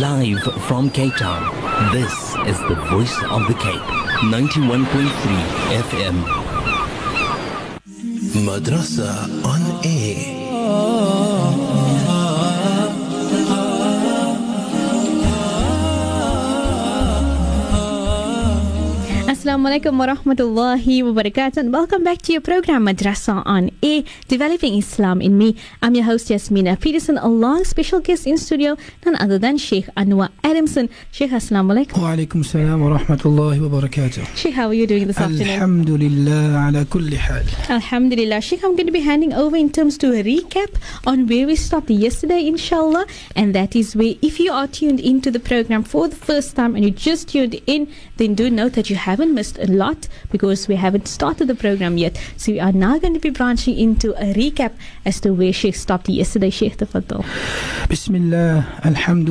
Live from Cape Town, this is the voice of the Cape, 91.3 FM. Madrasa on air. Assalamu alaikum wa rahmatullahi wa barakatuh and welcome back to your program Madrasa on a, Developing Islam in Me. I'm your host, Yasmina Peterson, along special guest in studio, none other than Sheikh Anwar Adamson. Sheikh, Assalamu alaikum. Wa alaikum salam wa rahmatullahi wa barakatuh. Sheikh, how are you doing this afternoon? Alhamdulillah ala kulli hal. Alhamdulillah. Sheikh, I'm going to be handing over in terms to a recap on where we stopped yesterday, inshallah. And that is where, if you are tuned into the program for the first time and you just tuned in, then do note that you haven't missed a lot because we haven't started the program yet. So we are now going to be branching into a recap as to where Sheikh stopped yesterday. Sheikh Tafadol. بسم الله الحمد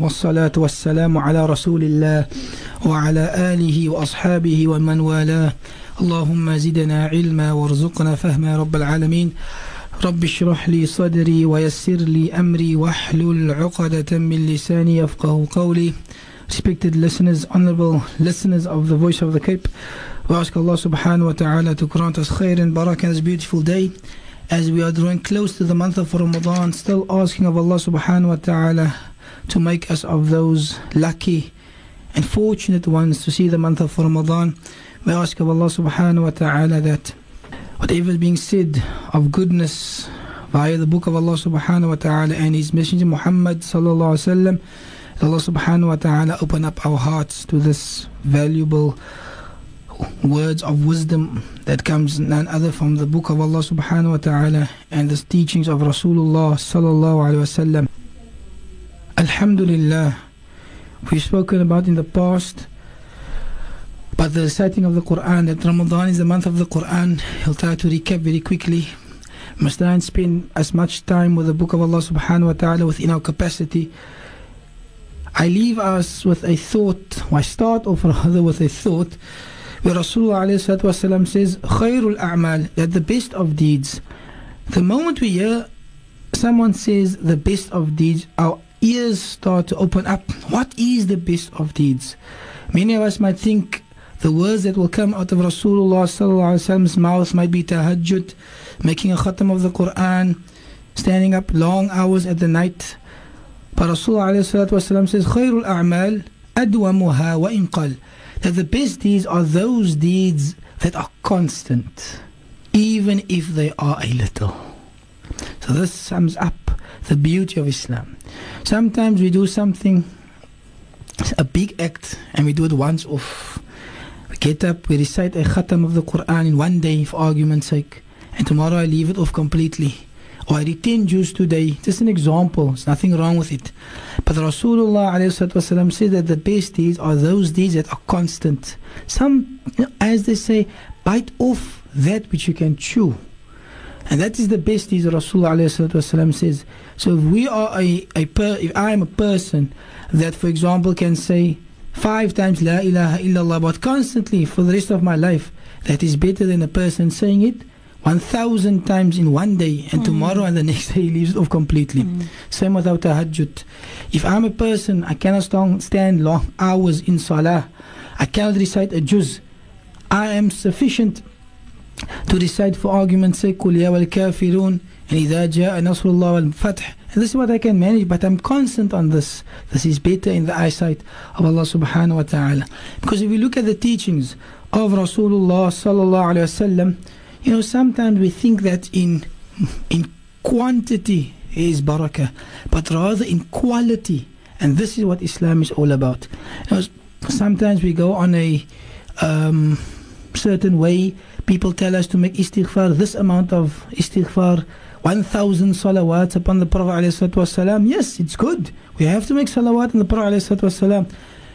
والصلاة والسلام على رسول الله وعلى آله وأصحابه ومن والاه اللهم زدنا علما وارزقنا فهما يا رب العالمين رب اشرح لي صدري ويسر لي أمري واحلل عقدة من لساني يفقه قولي Respected listeners, honorable listeners of the Voice of the Cape, we ask Allah subhanahu wa ta'ala to grant us khair and barakah this beautiful day as we are drawing close to the month of Ramadan, still asking of Allah subhanahu wa ta'ala to make us of those lucky and fortunate ones to see the month of Ramadan. We ask of Allah subhanahu wa ta'ala that whatever is being said of goodness via the book of Allah subhanahu wa ta'ala and His Messenger Muhammad sallallahu alaihi wasallam, Allah subhanahu wa ta'ala open up our hearts to this valuable words of wisdom that comes none other from the book of Allah subhanahu wa ta'ala and the teachings of Rasulullah sallallahu alaihi wasallam. Alhamdulillah, we've spoken about in the past but the reciting of the Quran, that Ramadan is the month of the Quran. He'll try to recap very quickly. Must try and spend as much time with the book of Allah subhanahu wa ta'ala within our capacity. I leave us with a thought, I start off rather with a thought where Rasulullah says, Khairul a'mal, that the best of deeds. The moment we hear someone says the best of deeds, our ears start to open up. What is the best of deeds? Many of us might think the words that will come out of Rasulullah sallallahu mouth might be tahajjud, making a khatam of the Quran, standing up long hours at the night. But Rasulullah wasalam says, Khairul a'mal adwamuha wa inqal. That the best deeds are those deeds that are constant, even if they are a little. So this sums up the beauty of Islam. Sometimes we do something, a big act, and we do it once off. We get up, we recite a khatam of the Quran in one day for argument's sake, and tomorrow I leave it off completely. Or I 10 juz today. Just an example. There's nothing wrong with it. But Rasulullah said that the best deeds are those deeds that are constant. Some, as they say, bite off that which you can chew. And that is the best deeds Rasulullah says. So if we are a, a per, if I am a person that, for example, can say five times La ilaha illallah, but constantly for the rest of my life, that is better than a person saying it 1,000 times in one day, and mm. tomorrow and the next day he leaves it off completely. Mm. Same without tahajjud. If I'm a person, I cannot stand long hours in salah, I cannot recite a juz. I am sufficient to recite for argument's sake, قُلْ يَا وَالْكَافِرُونَ and إِذَا جَاءَ نَصْرُ اللَّهِ وَالْفَتْحِ And this is what I can manage, but I'm constant on this. This is better in the eyesight of Allah subhanahu wa ta'ala. Because if we look at the teachings of Rasulullah sallallahu alayhi wa sallam, you know, sometimes we think that in in quantity is barakah, but rather in quality. And this is what Islam is all about. You know, sometimes we go on a um, certain way. People tell us to make istighfar, this amount of istighfar, 1,000 salawats upon the Prophet ﷺ. Yes, it's good. We have to make salawat on the Prophet ﷺ.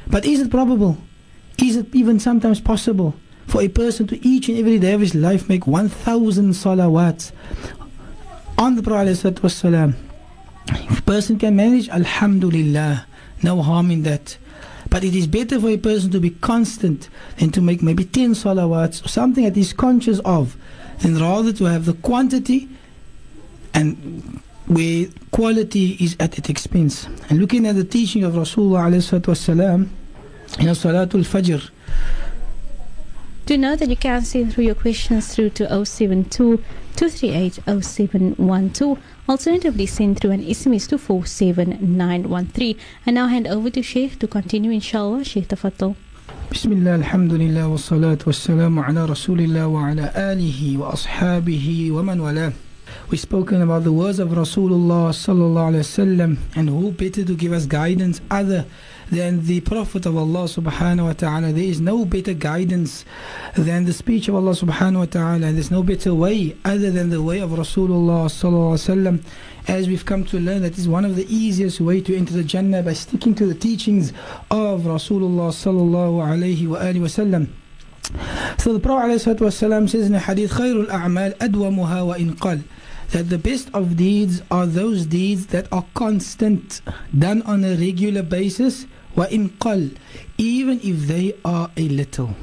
But is it probable? Is it even sometimes possible? For a person to each and every day of his life make 1000 salawats on the Prophet ﷺ. If a person can manage, Alhamdulillah, no harm in that. But it is better for a person to be constant than to make maybe 10 salawats or something that he's conscious of, than rather to have the quantity and where quality is at its expense. And looking at the teaching of Rasulullah wasalam, in Salatul Fajr, Do know that you can send through your questions through to 072 238 0712. Alternatively, send through an SMS to 47913. And now hand over to Sheikh to continue, inshallah. Sheikh Tafatul. بسم الله الحمد لله والصلاة والسلام على رسول الله وعلى آله وأصحابه ومن والاه We've spoken about the words of Rasulullah sallallahu alaihi wasallam and who better to give us guidance other than the Prophet of Allah subhanahu wa ta'ala. There is no better guidance than the speech of Allah subhanahu wa ta'ala. There's no better way other than the way of Rasulullah sallallahu alaihi wasallam. As we've come to learn that is one of the easiest way to enter the Jannah by sticking to the teachings of Rasulullah sallallahu alaihi wa alihi wasallam. So the Prophet ﷺ says in a hadith, خير الأعمال أدومها وإن قل that the best of deeds are those deeds that are constant, done on a regular basis, وَإِن قَلْ even if they are a little,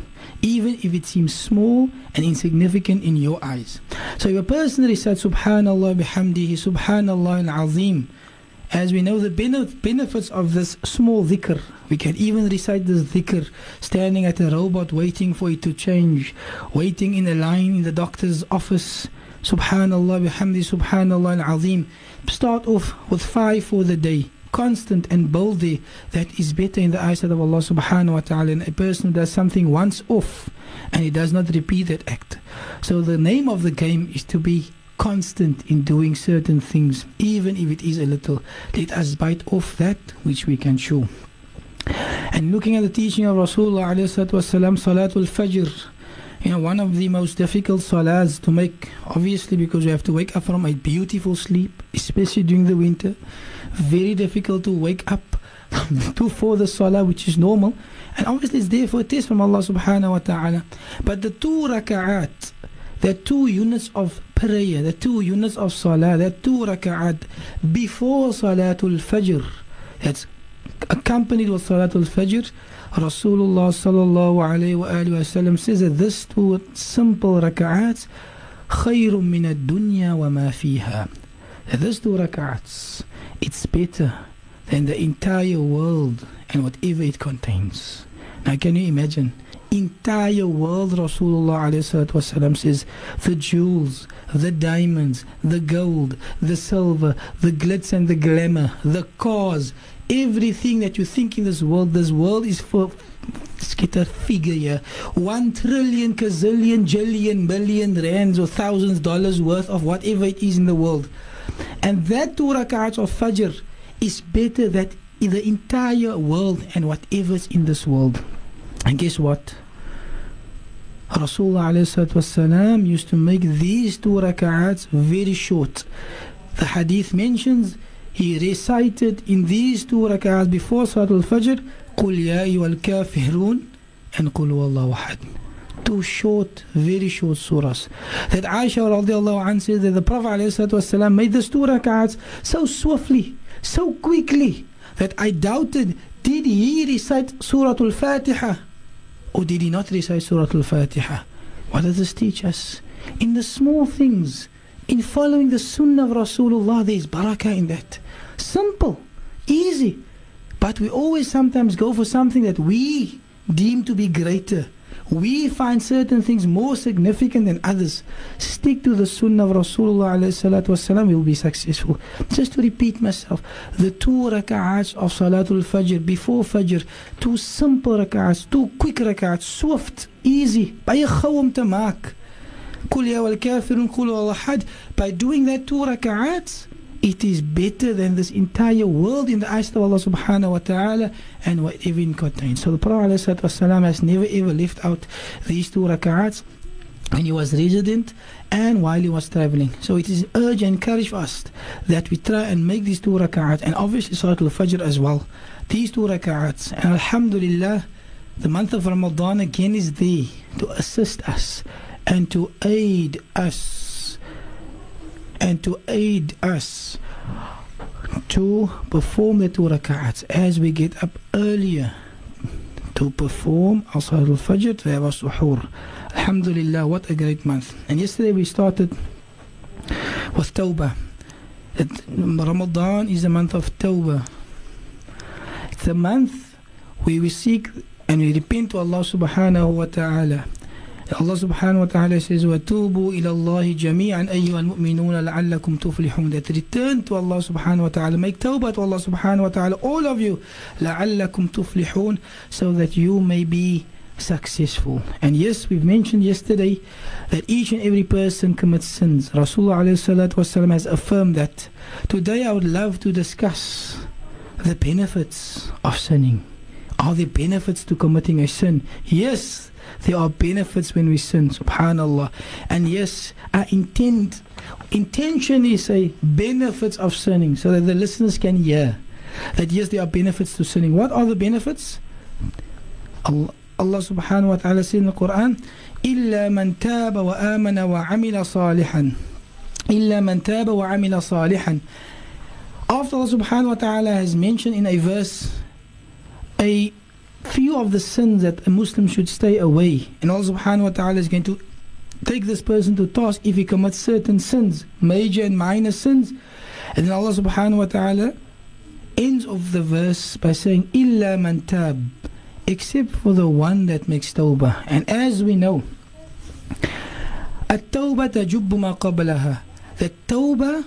even if it seems small and insignificant in your eyes. So if a person recites Subhanallah bihamdihi, Subhanallah al-Azim, as we know the benefits of this small dhikr, we can even recite this dhikr standing at a robot waiting for it to change, waiting in a line in the doctor's office, Subhanallah bihamdi Subhanallah al-Azim. Start off with five for the day. Constant and boldly, that is better in the eyesight of Allah subhanahu wa ta'ala. And a person who does something once off and he does not repeat that act. So the name of the game is to be constant in doing certain things, even if it is a little. Let us bite off that which we can chew. And looking at the teaching of Rasulullah Salatul Fajr, you know, one of the most difficult salahs to make, obviously, because you have to wake up from a beautiful sleep, especially during the winter. Very difficult to wake up to for the salah, which is normal. And obviously, it's there for a test from Allah subhanahu wa ta'ala. But the two raka'at, the two units of prayer, the two units of salah, the two raka'at before salatul fajr, that's accompanied with salatul fajr, Rasulullah sallallahu alayhi wa alayhi wa sallam says that this two simple rak'ats خير من الدنيا وما فيها that this two rak'ats it's better than the entire world and whatever it contains now can you imagine entire world Rasulullah wasallam says the jewels the diamonds the gold the silver the glitz and the glamour the cars everything that you think in this world, this world is for let's get a figure here. One trillion, gazillion, jillion, million rands or thousands dollars worth of whatever it is in the world. And that two rak'ats of Fajr is better than the entire world and whatever is in this world. And guess what? Rasulullah used to make these two rak'ats very short. The hadith mentions he recited in these two rak'ahs before Salat al-Fajr قُلْ يَا أَيُّهَا الْكَافِرُونَ and قُلْ وَاللَّهُ أَحَدٌ two short, very short surahs. That Aisha radiallahu anha says that the Prophet والسلام, made the two rak'ahs so swiftly, so quickly, that I doubted, did he recite Surah Al-Fatiha? Or did he not recite Surah Al-Fatiha? What does this teach us? In the small things, in following the sunnah of Rasulullah, there is barakah in that. Simple, easy. But we always sometimes go for something that we deem to be greater. We find certain things more significant than others. Stick to the sunnah of Rasulullah wasallam, you'll be successful. Just to repeat myself, the two rak'ahs of Salatul Fajr before Fajr, two simple rak'ahs, two quick rak'ahs, swift, easy, gou om te maak. By doing that two rak'ats, it is better than this entire world in the eyes of Allah subhanahu wa ta'ala and whatever it contains. So the Prophet ﷺ has never ever left out these two rak'ats when he was resident and while he was traveling. So it is urge and encourage us that we try and make these two rak'ats and obviously Salat al-Fajr as well. These two rak'ats. And Alhamdulillah, the month of Ramadan again is there to assist us and to aid us and to aid us to perform the two as we get up earlier to perform Asr al-Fajr to have suhoor. Alhamdulillah, what a great month. And yesterday we started with Tawbah. that Ramadan is the month of Tawbah. It's a month where we seek and we repent to Allah subhanahu wa ta'ala. Allah subhanahu wa ta'ala says, وَتُوبُوا إِلَى اللَّهِ جَمِيعًا أَيُّهَا الْمُؤْمِنُونَ لَعَلَّكُمْ تُفْلِحُونَ That return to Allah subhanahu wa ta'ala. Make tawbah to Allah subhanahu wa ta'ala. All of you. لَعَلَّكُمْ تُفْلِحُونَ So that you may be successful. And yes, we've mentioned yesterday that each and every person commits sins. Rasulullah has affirmed that. Today I would love to discuss the benefits of sinning. Are there benefits to committing a sin? Yes, there are benefits when we sin, subhanallah. And yes, our intent, intention is a benefits of sinning so that the listeners can hear that yes, there are benefits to sinning. What are the benefits? Allah, Allah subhanahu wa ta'ala says in the Quran, إِلَّا مَنْ تَابَ وَآمَنَ وَعَمِلَ صَالِحًا إِلَّا مَنْ تَابَ وَعَمِلَ صَالِحًا After Allah subhanahu wa ta'ala has mentioned in a verse a few of the sins that a Muslim should stay away. And Allah subhanahu wa ta'ala is going to take this person to task if he commits certain sins, major and minor sins. And then Allah subhanahu wa ta'ala ends of the verse by saying, Illa man tab, except for the one that makes tawbah. And as we know, at-tawbah tajubbu ma qablaha. The tawbah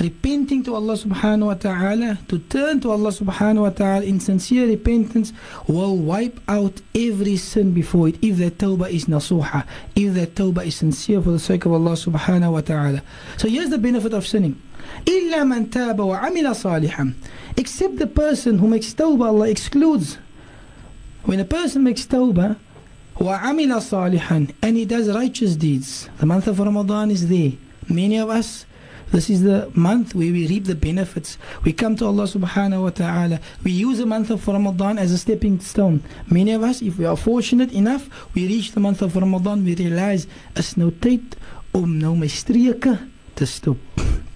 repenting to Allah subhanahu wa ta'ala, to turn to Allah subhanahu wa ta'ala in sincere repentance, will wipe out every sin before it. If that tawbah is nasuha, if that tawbah is sincere for the sake of Allah subhanahu wa ta'ala. So here's the benefit of sinning. إِلَّا مَنْ تَابَ وَعَمِلَ صَالِحًا Except the person who makes tawbah, Allah excludes when a person makes tawbah, وَعَمِلَ صَالِحًا and he does righteous deeds, the month of Ramadan is there. Many of us, this is the month where we reap the benefits. We come to Allah subhanahu wa ta'ala. We use the month of Ramadan as a stepping stone. Many of us, if we are fortunate enough, we reach the month of Ramadan, we realize is nou tyd om nou stop.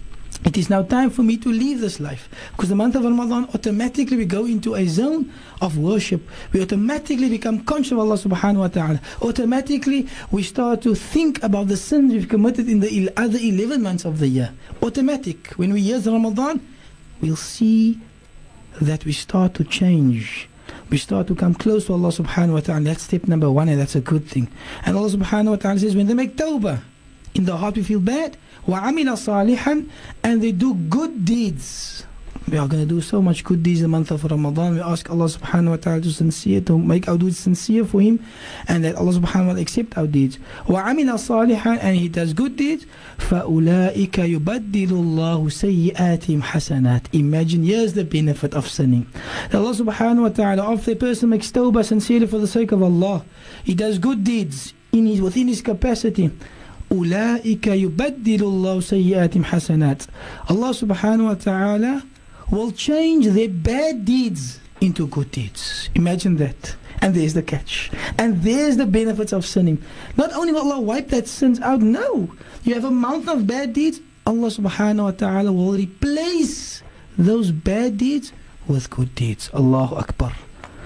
It is now time for me to leave this life. Because the month of Ramadan, automatically we go into a zone of worship. We automatically become conscious of Allah subhanahu wa ta'ala. Automatically we start to think about the sins we've committed in the other 11 months of the year. Automatic. When we hear Ramadan, we'll see that we start to change. We start to come close to Allah subhanahu wa ta'ala. That's step number one, and that's a good thing. And Allah subhanahu wa ta'ala says, when they make tawbah, in the heart we feel bad, وَعَمِلَ صَالِحًا and they do good deeds. We are going to do so much good deeds in the month of Ramadan. We ask Allah subhanahu wa ta'ala to sincere, to make our deeds sincere for Him and that Allah subhanahu wa ta'ala accept our deeds. وَعَمِلَ صَالِحًا and He does good deeds. فَأُولَٰئِكَ يُبَدِّلُ اللَّهُ سَيِّئَاتِهِمْ حَسَنَاتٍ Imagine, here's the benefit of sinning. That Allah subhanahu wa ta'ala, after a person makes tawbah sincerely for the sake of Allah, he does good deeds in his, within his capacity. أولئك يبدل الله سيئاتهم حسنات Allah subhanahu wa ta'ala will change their bad deeds into good deeds. Imagine that. And there's the catch. And there's the benefits of sinning. Not only will Allah wipe that sins out, no. You have a mountain of bad deeds, Allah subhanahu wa ta'ala will replace those bad deeds with good deeds. Allahu Akbar.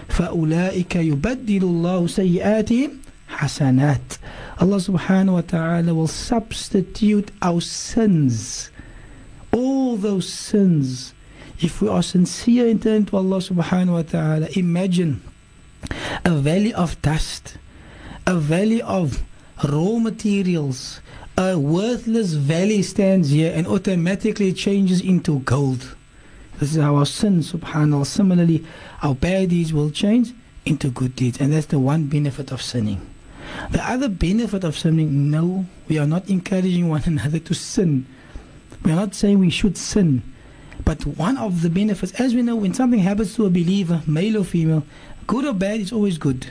فأولئك يبدل الله سيئاتهم hasanat. Allah subhanahu wa ta'ala will substitute our sins, all those sins. If we are sincere in turn to Allah subhanahu wa ta'ala, imagine a valley of dust, a valley of raw materials, a worthless valley stands here and automatically changes into gold. This is how our sins, subhanAllah. Similarly, our bad deeds will change into good deeds. And that's the one benefit of sinning the other benefit of sinning, no, we are not encouraging one another to sin. We are not saying we should sin. But one of the benefits, as we know, when something happens to a believer, male or female, good or bad, it's always good.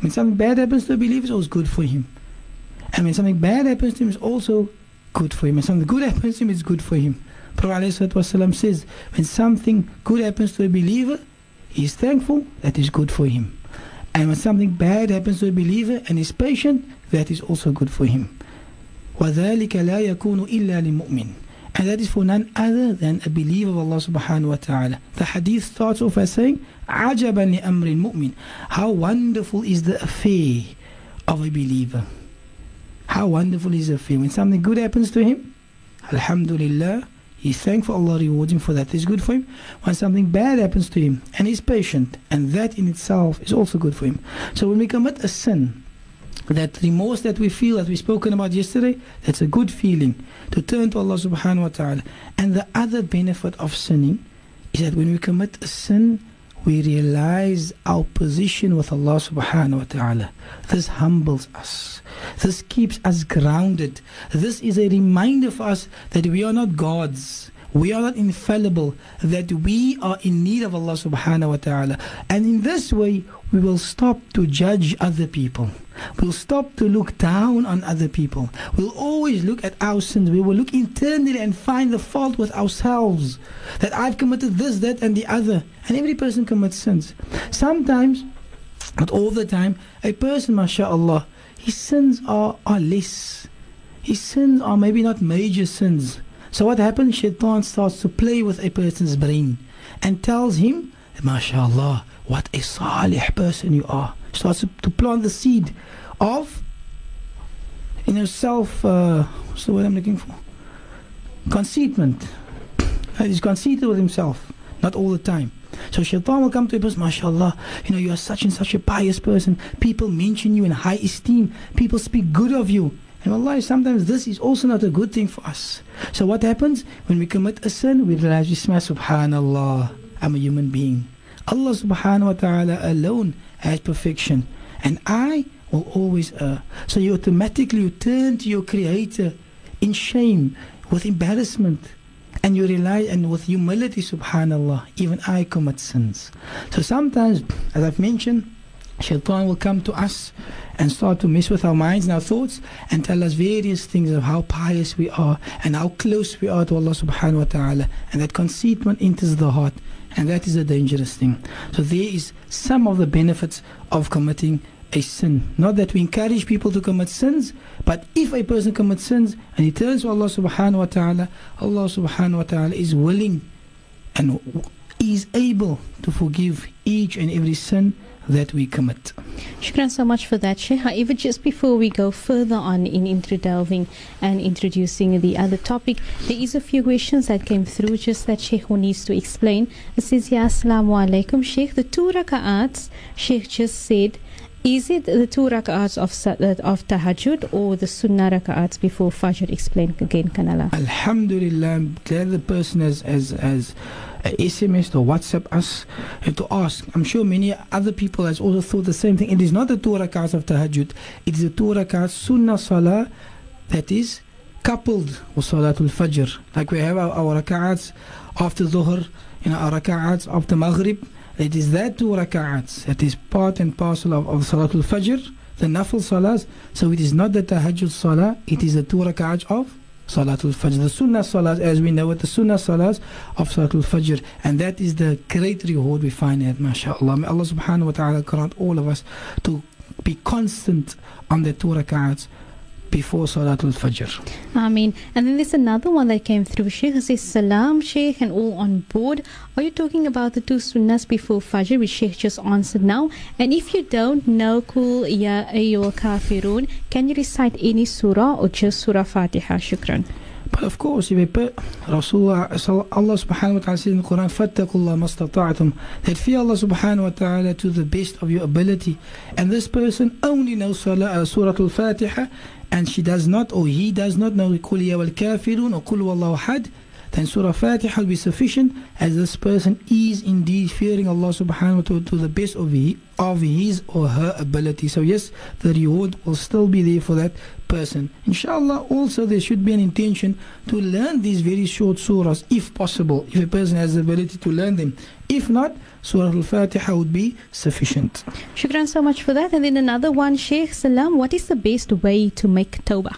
When something bad happens to a believer, it's always good for him. And when something bad happens to him, it's also good for him. When something good happens to him, it's good for him. Prophet says, when something good happens to a believer, he is thankful, that is good for him. And when something bad happens to a believer and is patient, that is also good for him. وَذَلِكَ لَا يَكُونُ إِلَّا لِمُؤْمِنٍ And that is for none other than a believer of Allah subhanahu wa ta'ala. The hadith starts off by saying, عَجَبًا لِأَمْرِ الْمُؤْمِنِ How wonderful is the affair of a believer. How wonderful is the affair. When something good happens to him, Alhamdulillah, He's thankful Allah rewards him for that. It's good for him. When something bad happens to him, and he's patient, and that in itself is also good for him. So when we commit a sin, that remorse that we feel, that we spoken about yesterday, that's a good feeling to turn to Allah subhanahu wa ta'ala. And the other benefit of sinning is that when we commit a sin, we realize our position with Allah subhanahu wa ta'ala. This humbles us. This keeps us grounded. This is a reminder for us that we are not gods. We are not infallible, that we are in need of Allah subhanahu wa ta'ala. And in this way, we will stop to judge other people. We'll stop to look down on other people. We'll always look at our sins. We will look internally and find the fault with ourselves. That I've committed this, that, and the other. And every person commits sins. Sometimes, not all the time, a person, mashallah, his sins are, are less. His sins are maybe not major sins. So what happens? Shaitan starts to play with a person's brain and tells him, MashaAllah, what a salih person you are. Starts to plant the seed of, in know, self, uh, what's the word I'm looking for? Conceitment. He's conceited with himself, not all the time. So shaitan will come to a person, mashallah, you know, you are such and such a pious person. People mention you in high esteem. People speak good of you. And Allah, sometimes this is also not a good thing for us. So what happens? When we commit a sin, we realize, subhanallah, I'm a human being. Allah subhanahu wa ta'ala alone has perfection. And I will always err. So you automatically you turn to your creator in shame, with embarrassment. And you rely and with humility, subhanallah, even I commit sins. So sometimes, as I've mentioned, Shaitan will come to us and start to mess with our minds and our thoughts and tell us various things of how pious we are and how close we are to Allah subhanahu wa ta'ala. And that conceitment enters the heart and that is a dangerous thing. So there is some of the benefits of committing a sin. Not that we encourage people to commit sins, but if a person commits sins and he turns to Allah subhanahu wa ta'ala, Allah subhanahu wa ta'ala is willing and is able to forgive each and every sin that we commit. Shukran so much for that, Sheikh. However, just before we go further on in introdelving and introducing the other topic, there is a few questions that came through just that Sheikh needs to explain. It says, Ya Assalamu alaikum, Sheikh. The two raka'ats, Sheikh just said, is it the two rak'ats of, of tahajjud or the sunnah rak'ats before Fajr? Explain again, Kanala. Alhamdulillah, I'm glad the person has, has, has uh, SMS or WhatsApp us and to ask. I'm sure many other people has also thought the same thing. It is not the two rak'ats of tahajjud. It is the two rak'ats sunnah salah that is coupled with salatul fajr. Like we have our, our rak'ats after dhuhr, you know, our rak'ats after maghrib it is that two rak'ats that is part and parcel of, of Salatul Fajr, the Nafil Salahs. So it is not the Tahajjud Salah, it is the two rak'ats of Salatul Fajr. The Sunnah Salat, as we know it, the Sunnah Salat of Salatul Fajr. And that is the great reward we find at MashaAllah. May Allah subhanahu wa ta'ala grant all of us to be constant on the two rak'ats before Salatul Fajr. I mean, and then there's another one that came through. Sheikh says, Salam, Sheikh, and all on board. Are you talking about the two sunnahs before Fajr, which Sheikh just answered now? And if you don't know Kul Ya Ayyul Kafirun, can you recite any surah or just Surah Fatiha? Shukran. But of course, if a Rasulullah, Allah subhanahu wa ta'ala says in the Quran, فَاتَّقُوا اللَّهَ That fear Allah subhanahu wa ta'ala to the best of your ability. And this person only knows Surah, uh, Surah Al-Fatiha and she does not or he does not know قُلْ يَا وَالْكَافِرُونَ or قُلْ وَاللَّهُ حَدٍ Then Surah Fatiha will be sufficient as this person is indeed fearing Allah subhanahu wa ta'ala to the best of, he, of his or her ability. So yes, the reward will still be there for that person. Inshallah also there should be an intention to learn these very short surahs if possible, if a person has the ability to learn them. If not, Surah Al-Fatiha would be sufficient. Shukran so much for that. And then another one, Sheikh Salam, what is the best way to make tawbah?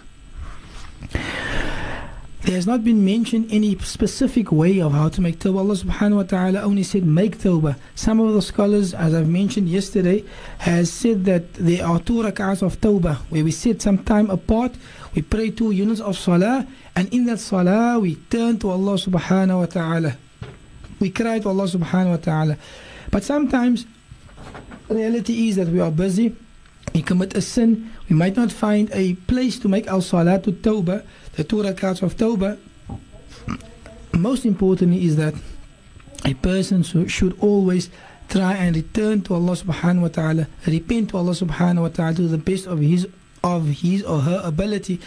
There has not been mentioned any specific way of how to make tawbah. Allah subhanahu wa ta'ala only said make tawbah. Some of the scholars, as I've mentioned yesterday, has said that there are two rak'ahs of tawbah where we sit some time apart, we pray two units of salah, and in that salah we turn to Allah subhanahu wa ta'ala. We cry to Allah subhanahu wa ta'ala. But sometimes reality is that we are busy, we commit a sin, we might not find a place to make our salah to tawbah the two rakats of Tawbah, most importantly is that a person should always try and return to Allah subhanahu wa ta'ala, repent to Allah subhanahu wa ta'ala to the best of his of his or her ability.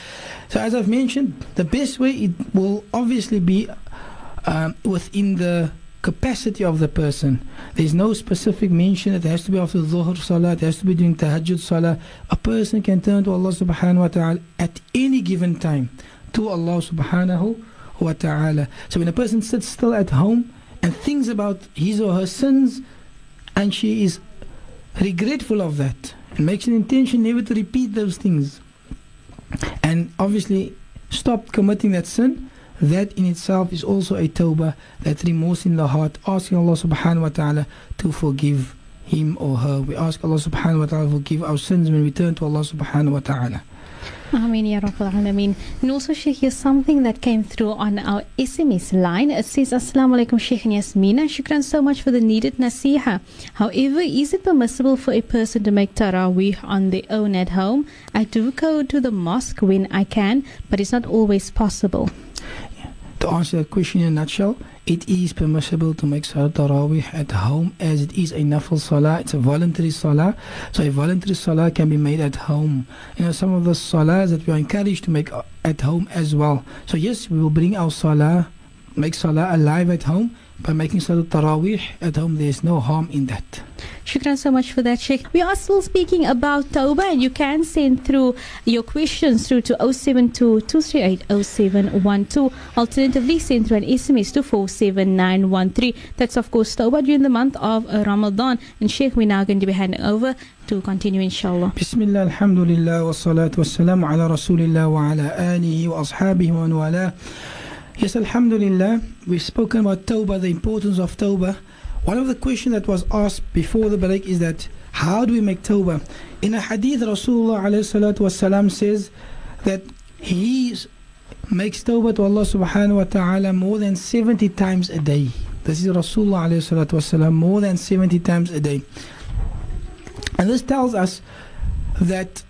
So as I've mentioned, the best way it will obviously be um, within the capacity of the person. There's no specific mention. It has to be after the Dhuhr Salah. It has to be during Tahajjud Salah. A person can turn to Allah subhanahu wa ta'ala at any given time to Allah subhanahu wa ta'ala. So when a person sits still at home and thinks about his or her sins and she is regretful of that and makes an intention never to repeat those things and obviously stop committing that sin that in itself is also a tawbah that remorse in the heart asking Allah subhanahu wa ta'ala to forgive him or her we ask Allah subhanahu wa ta'ala to forgive our sins when we turn to Allah subhanahu wa ta'ala Ameen Ya Rabbal Alameen. And also, Sheikh, here's something that came through on our SMS line. It says, Assalamu alaikum, Sheikh and Yasmina. Shukran so much for the needed nasiha. However, is it permissible for a person to make taraweeh on their own at home? I do go to the mosque when I can, but it's not always possible. To answer that question in a nutshell, it is permissible to make Salat Tarawih at home as it is a nafil salah. It's a voluntary salah. So a voluntary salah can be made at home. You know, some of the salahs that we are encouraged to make at home as well. So yes, we will bring our salah, make salah alive at home. By making Salat Tarawih at home, there is no harm in that. Shukran so much for that, Sheikh. We are still speaking about Tawbah, and you can send through your questions through to 072 238 0712. Alternatively, send through an SMS to 47913. That's, of course, Tawbah during the month of Ramadan. And, Sheikh, we're now going to be handing over to continue, inshallah. Bismillah, alhamdulillah, wa salatu wa salamu ala rasulillah wa ala alihi wa ashabihi wa. Yes, Alhamdulillah, we've spoken about Tawbah, the importance of Tawbah. One of the questions that was asked before the break is that how do we make Tawbah? In a hadith, Rasulullah says that he makes Tawbah to Allah subhanahu wa ta'ala more than 70 times a day. This is Rasulullah more than 70 times a day. And this tells us that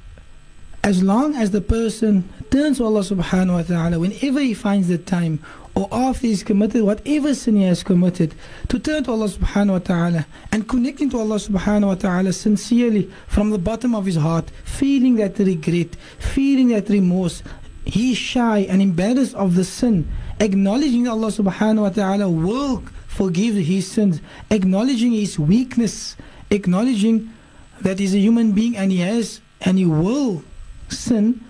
as long as the person turns to Allah subhanahu wa ta'ala whenever he finds the time or after he's committed whatever sin he has committed to turn to Allah subhanahu wa ta'ala and connecting to Allah subhanahu wa ta'ala sincerely from the bottom of his heart feeling that regret feeling that remorse. He's shy and embarrassed of the sin acknowledging Allah subhanahu wa ta'ala will forgive his sins acknowledging his weakness acknowledging that he's a human being and he has and he will sin,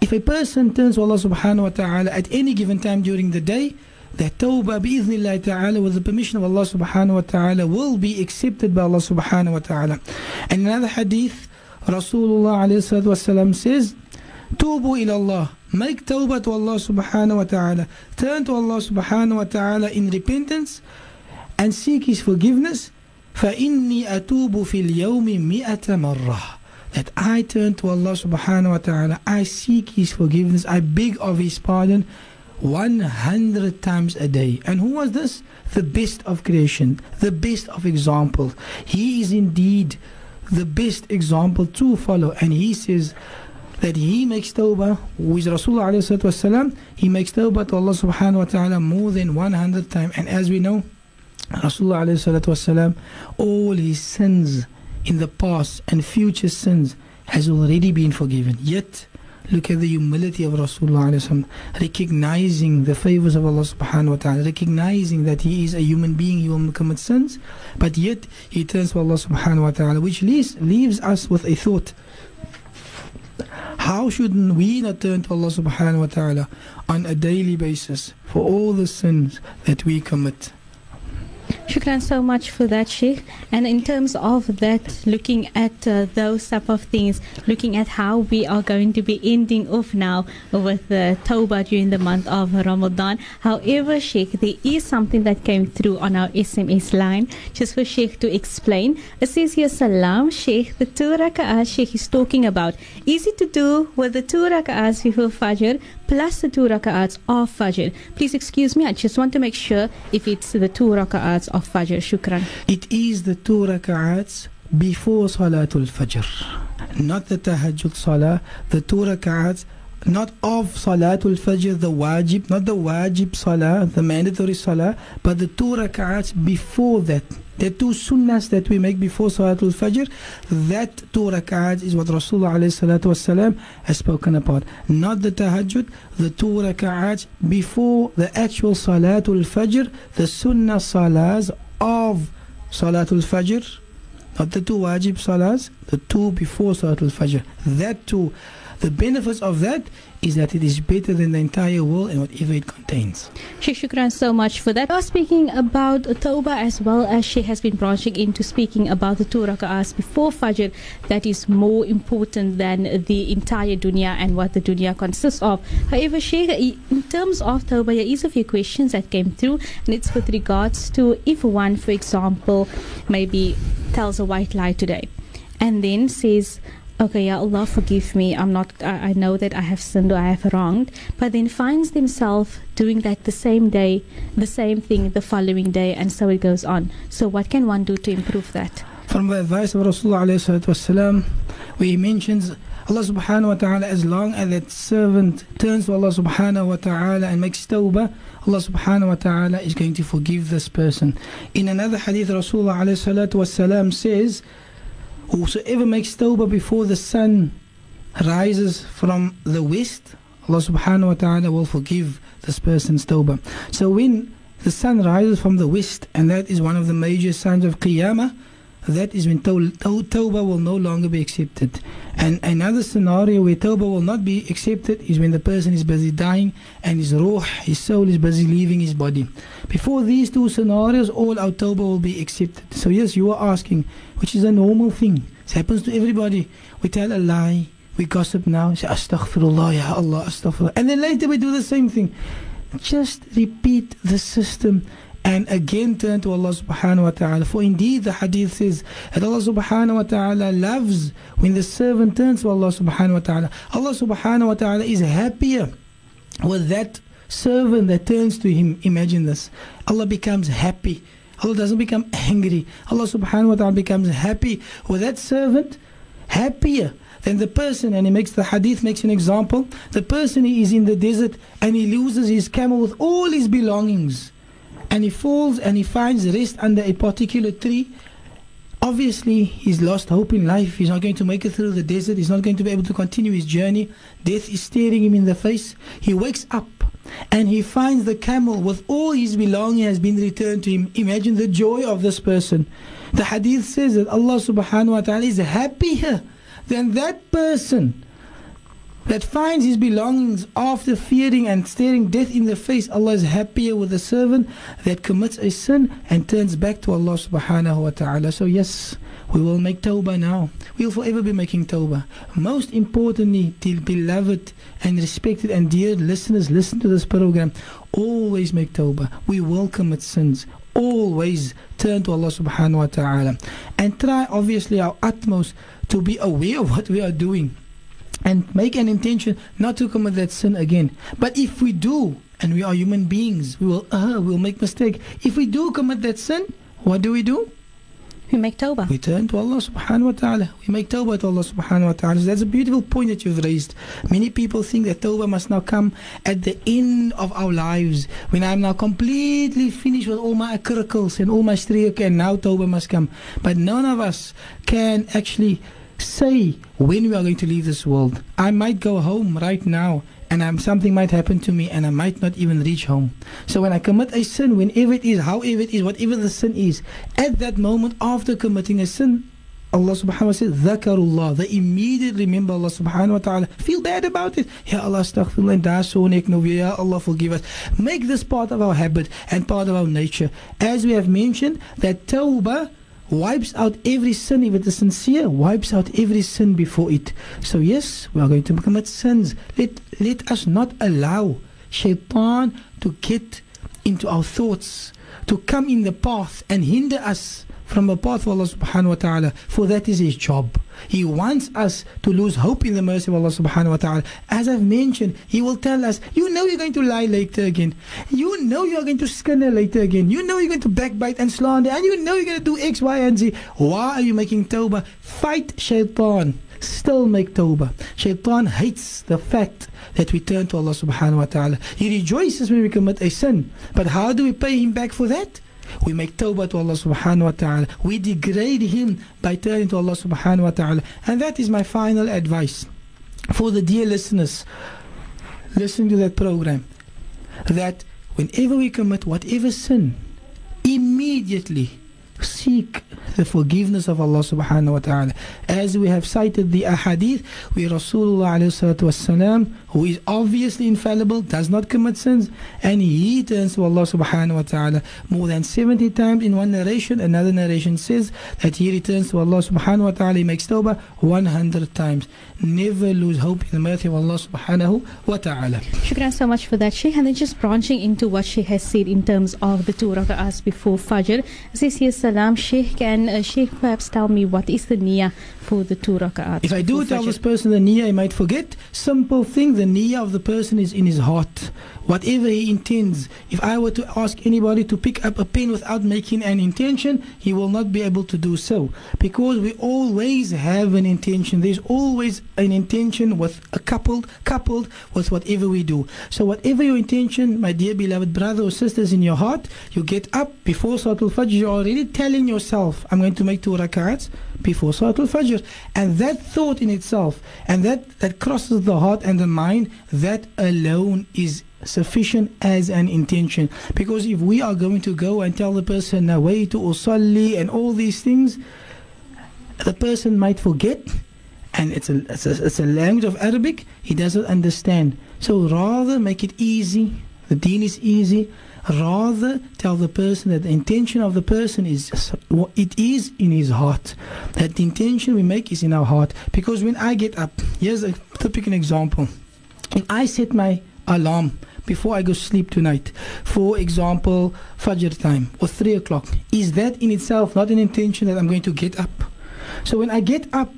if a person turns to Allah subhanahu wa ta'ala at any given time during the day, that tawbah bi'idhnillah ta'ala with the permission of Allah subhanahu wa ta'ala will be accepted by Allah subhanahu wa ta'ala. And another hadith, Rasulullah alayhi wasallam says, Tubu ila Allah. Make tawbah to Allah subhanahu wa ta'ala. Turn to Allah subhanahu wa ta'ala in repentance and seek His forgiveness. فإني أتوب في اليوم مئة مرة that I turn to Allah subhanahu wa ta'ala, I seek His forgiveness, I beg of His pardon 100 times a day. And who was this? The best of creation, the best of examples. He is indeed the best example to follow. And He says that He makes tawbah, with Rasulullah wasallam, He makes tawbah to Allah subhanahu wa ta'ala more than 100 times. And as we know, Rasulullah wasallam, all His sins in the past and future sins has already been forgiven. Yet, look at the humility of Rasulullah recognizing the favors of Allah subhanahu wa ta'ala, recognizing that he is a human being, he will commit sins, but yet he turns to Allah subhanahu wa ta'ala, which leaves, leaves us with a thought. How shouldn't we not turn to Allah subhanahu wa ta'ala on a daily basis for all the sins that we commit? Shukran so much for that, Sheikh. And in terms of that, looking at uh, those type of things, looking at how we are going to be ending off now with the Tawbah during the month of Ramadan. However, Sheikh, there is something that came through on our SMS line, just for Sheikh to explain. It says here, Salam, Sheikh, the two raka'ahs Sheikh is talking about. It to do with the two raka'ahs before Fajr plus the two raka'ats of Fajr? Please excuse me, I just want to make sure if it's the two raka'ats of Fajr. Shukran. It is the two rak'ats before Salatul Fajr, not the Tahajjud Salah. The two rak'ats not of Salatul Fajr, the wajib, not the wajib salah, the mandatory salah, but the two rak'ats before that. The two sunnahs that we make before Salatul Fajr, that two rak'ats is what Rasulullah has spoken about. Not the tahajjud, the two rak'ats before the actual Salatul Fajr, the sunnah salahs of Salatul Fajr, not the two wajib salahs, the two before Salatul Fajr. That two the benefits of that is that it is better than the entire world and whatever it contains. Sheikh Shukran so much for that. We are speaking about Tawbah as well as she has been branching into speaking about the two rak'ahs before Fajr that is more important than the entire dunya and what the dunya consists of. However, Sheikh, in terms of Tawbah, there is a few questions that came through and it's with regards to if one, for example, maybe tells a white lie today and then says, okay, yeah, Allah forgive me. I'm not. I, I, know that I have sinned or I have wronged, but then finds themselves doing that the same day, the same thing the following day, and so it goes on. So, what can one do to improve that? From the advice of Rasulullah where he mentions Allah subhanahu wa ta'ala, as long as that servant turns to Allah subhanahu wa ta'ala and makes tawbah, Allah subhanahu wa ta'ala is going to forgive this person. In another hadith, Rasulullah says, Whosoever makes tawbah before the sun rises from the west, Allah subhanahu wa ta'ala will forgive this person's tawbah. So when the sun rises from the west, and that is one of the major signs of Qiyamah, that is when tawbah will no longer be accepted. And another scenario where tawbah will not be accepted is when the person is busy dying and his ruh, his soul is busy leaving his body. Before these two scenarios, all our tawbah will be accepted. So yes, you are asking, which is a normal thing. It happens to everybody. We tell a lie, we gossip now, say astaghfirullah, ya Allah, astaghfirullah. And then later we do the same thing. Just repeat the system and again turn to Allah subhanahu wa ta'ala. For indeed the hadith says that Allah subhanahu wa ta'ala loves when the servant turns to Allah subhanahu wa ta'ala. Allah subhanahu wa ta'ala is happier with that servant that turns to him. Imagine this. Allah becomes happy. Allah doesn't become angry. Allah subhanahu wa ta'ala becomes happy with that servant, happier than the person, and he makes the hadith makes an example. The person he is in the desert and he loses his camel with all his belongings and he falls and he finds rest under a particular tree, obviously he's lost hope in life. He's not going to make it through the desert. He's not going to be able to continue his journey. Death is staring him in the face. He wakes up and he finds the camel with all his belonging has been returned to him. Imagine the joy of this person. The hadith says that Allah subhanahu wa ta'ala is happier than that person that finds his belongings after fearing and staring death in the face. Allah is happier with a servant that commits a sin and turns back to Allah subhanahu wa ta'ala. So yes, we will make tawbah now. We will forever be making tawbah. Most importantly, dear beloved and respected and dear listeners, listen to this program. Always make tawbah. We will commit sins. Always turn to Allah subhanahu wa ta'ala. And try obviously our utmost to be aware of what we are doing and make an intention not to commit that sin again. But if we do, and we are human beings, we will uh, we will make mistake. If we do commit that sin, what do we do? We make tawbah. We turn to Allah subhanahu wa ta'ala. We make tawbah to Allah subhanahu wa ta'ala. So that's a beautiful point that you've raised. Many people think that tawbah must now come at the end of our lives. When I'm now completely finished with all my curricles and all my streak and now tawbah must come. But none of us can actually say when we are going to leave this world. I might go home right now and I'm, something might happen to me and I might not even reach home. So when I commit a sin, whenever it is, however it is, whatever the sin is, at that moment after committing a sin, Allah subhanahu wa ta'ala says, Dhakarullah. They immediately remember Allah subhanahu wa ta'ala. Feel bad about it. Ya Allah, astaghfirullah, and daar Ya Allah, forgive us. Make this part of our habit and part of our nature. As we have mentioned, that tawbah wipes out every sin if it is sincere, wipes out every sin before it. So yes, we are going to commit sins. Let let us not allow shaitan to get into our thoughts, to come in the path and hinder us from the path of Allah subhanahu wa ta'ala, for that is his job. He wants us to lose hope in the mercy of Allah subhanahu wa ta'ala. As I've mentioned, He will tell us, you know you're going to lie later again. You know you're going to skin later again. You know you're going to backbite and slander. And you know you're going to do X, Y, and Z. Why are you making tawbah? Fight shaitan. still make tawbah. Shaitan hates the fact that we turn to Allah subhanahu wa ta'ala. He rejoices when we commit a sin. But how do we pay him back for that? We make tawbah to Allah subhanahu wa ta'ala. We degrade him by turning to Allah subhanahu wa ta'ala. And that is my final advice for the dear listeners listening to that program. That whenever we commit whatever sin, immediately seek the forgiveness of Allah subhanahu wa ta'ala. As we have cited the ahadith where Rasulullah wasalam, who is obviously infallible, does not commit sins, and he turns to Allah subhanahu wa ta'ala more than 70 times in one narration. Another narration says that he returns to Allah subhanahu wa ta'ala, he makes tawbah 100 times. Never lose hope in the mercy of Allah subhanahu wa ta'ala. Shukran so much for that, Sheikh. And then just branching into what she has said in terms of the two rak'ahs before Fajr. Says here, Salam, Sheikh, can uh, Sheikh perhaps tell me what is the niyyah for the two? If I do tell this person the niyyah, he might forget. Simple thing, the niyyah of the person is in his heart. Whatever he intends. If I were to ask anybody to pick up a pen without making an intention, he will not be able to do so. Because we always have an intention. There's always an intention with a coupled coupled with whatever we do. So whatever your intention, my dear beloved brother or sisters in your heart, you get up before Salatul Fajr, you're already telling yourself, I'm going to make two rakats before Salatul Fajr. And that thought in itself, and that, that crosses the heart and the mind, that alone is sufficient as an intention. Because if we are going to go and tell the person, Nawaitu usalli and all these things, the person might forget and it's a, it's a, it's a language of Arabic he doesn't understand. So rather make it easy. The deen is easy. Rather tell the person that the intention of the person is what it is in his heart. That the intention we make is in our heart. Because when I get up, here's a an example. If I set my alarm before I go sleep tonight, for example, Fajr time or three o'clock, is that in itself not an intention that I'm going to get up? So when I get up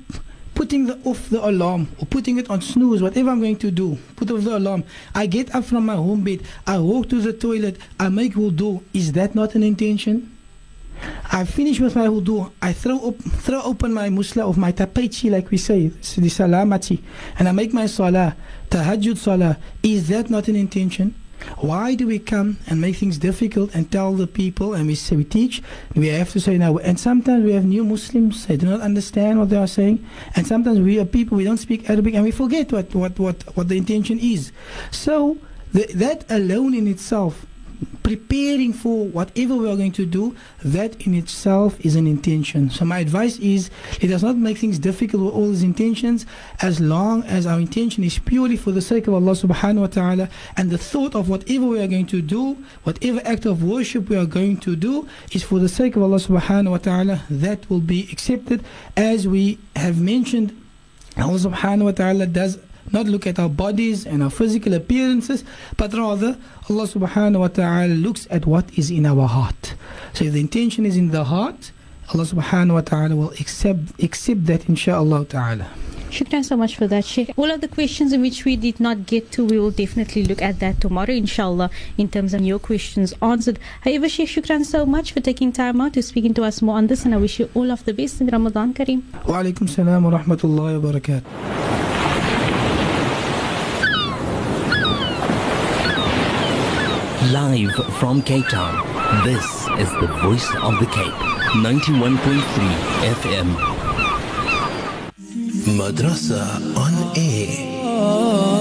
putting the, off the alarm or putting it on snooze, whatever I'm going to do, put off the alarm. I get up from my home bed, I walk to the toilet, I make wudu. Is that not an intention? I finish with my wudu. I throw up, throw open my musla of my tapechi, like we say, the salamati, and I make my salah, tahajjud salah. Is that not an intention? Why do we come and make things difficult and tell the people and we say we teach? We have to say now, and sometimes we have new Muslims, they do not understand what they are saying, and sometimes we are people we don't speak Arabic and we forget what what what, what the intention is. So the, that alone in itself preparing for whatever we are going to do, that in itself is an intention. So my advice is it does not make things difficult with all these intentions as long as our intention is purely for the sake of Allah subhanahu wa ta'ala and the thought of whatever we are going to do, whatever act of worship we are going to do is for the sake of Allah subhanahu wa ta'ala, that will be accepted as we have mentioned Allah subhanahu wa ta'ala does not look at our bodies and our physical appearances, but rather Allah subhanahu wa ta'ala looks at what is in our heart. So if the intention is in the heart, Allah subhanahu wa ta'ala will accept, accept that inshaAllah ta'ala. Shukran so much for that, Sheikh. All of the questions in which we did not get to, we will definitely look at that tomorrow, inshallah, in terms of your questions answered. However, Sheikh, shukran so much for taking time out to speaking to us more on this, and I wish you all of the best in Ramadan Kareem. Wa alaikum salam wa rahmatullahi wa barakatuh. Live from Cape Town, this is the voice of the Cape, 91.3 FM. Madrasa on air.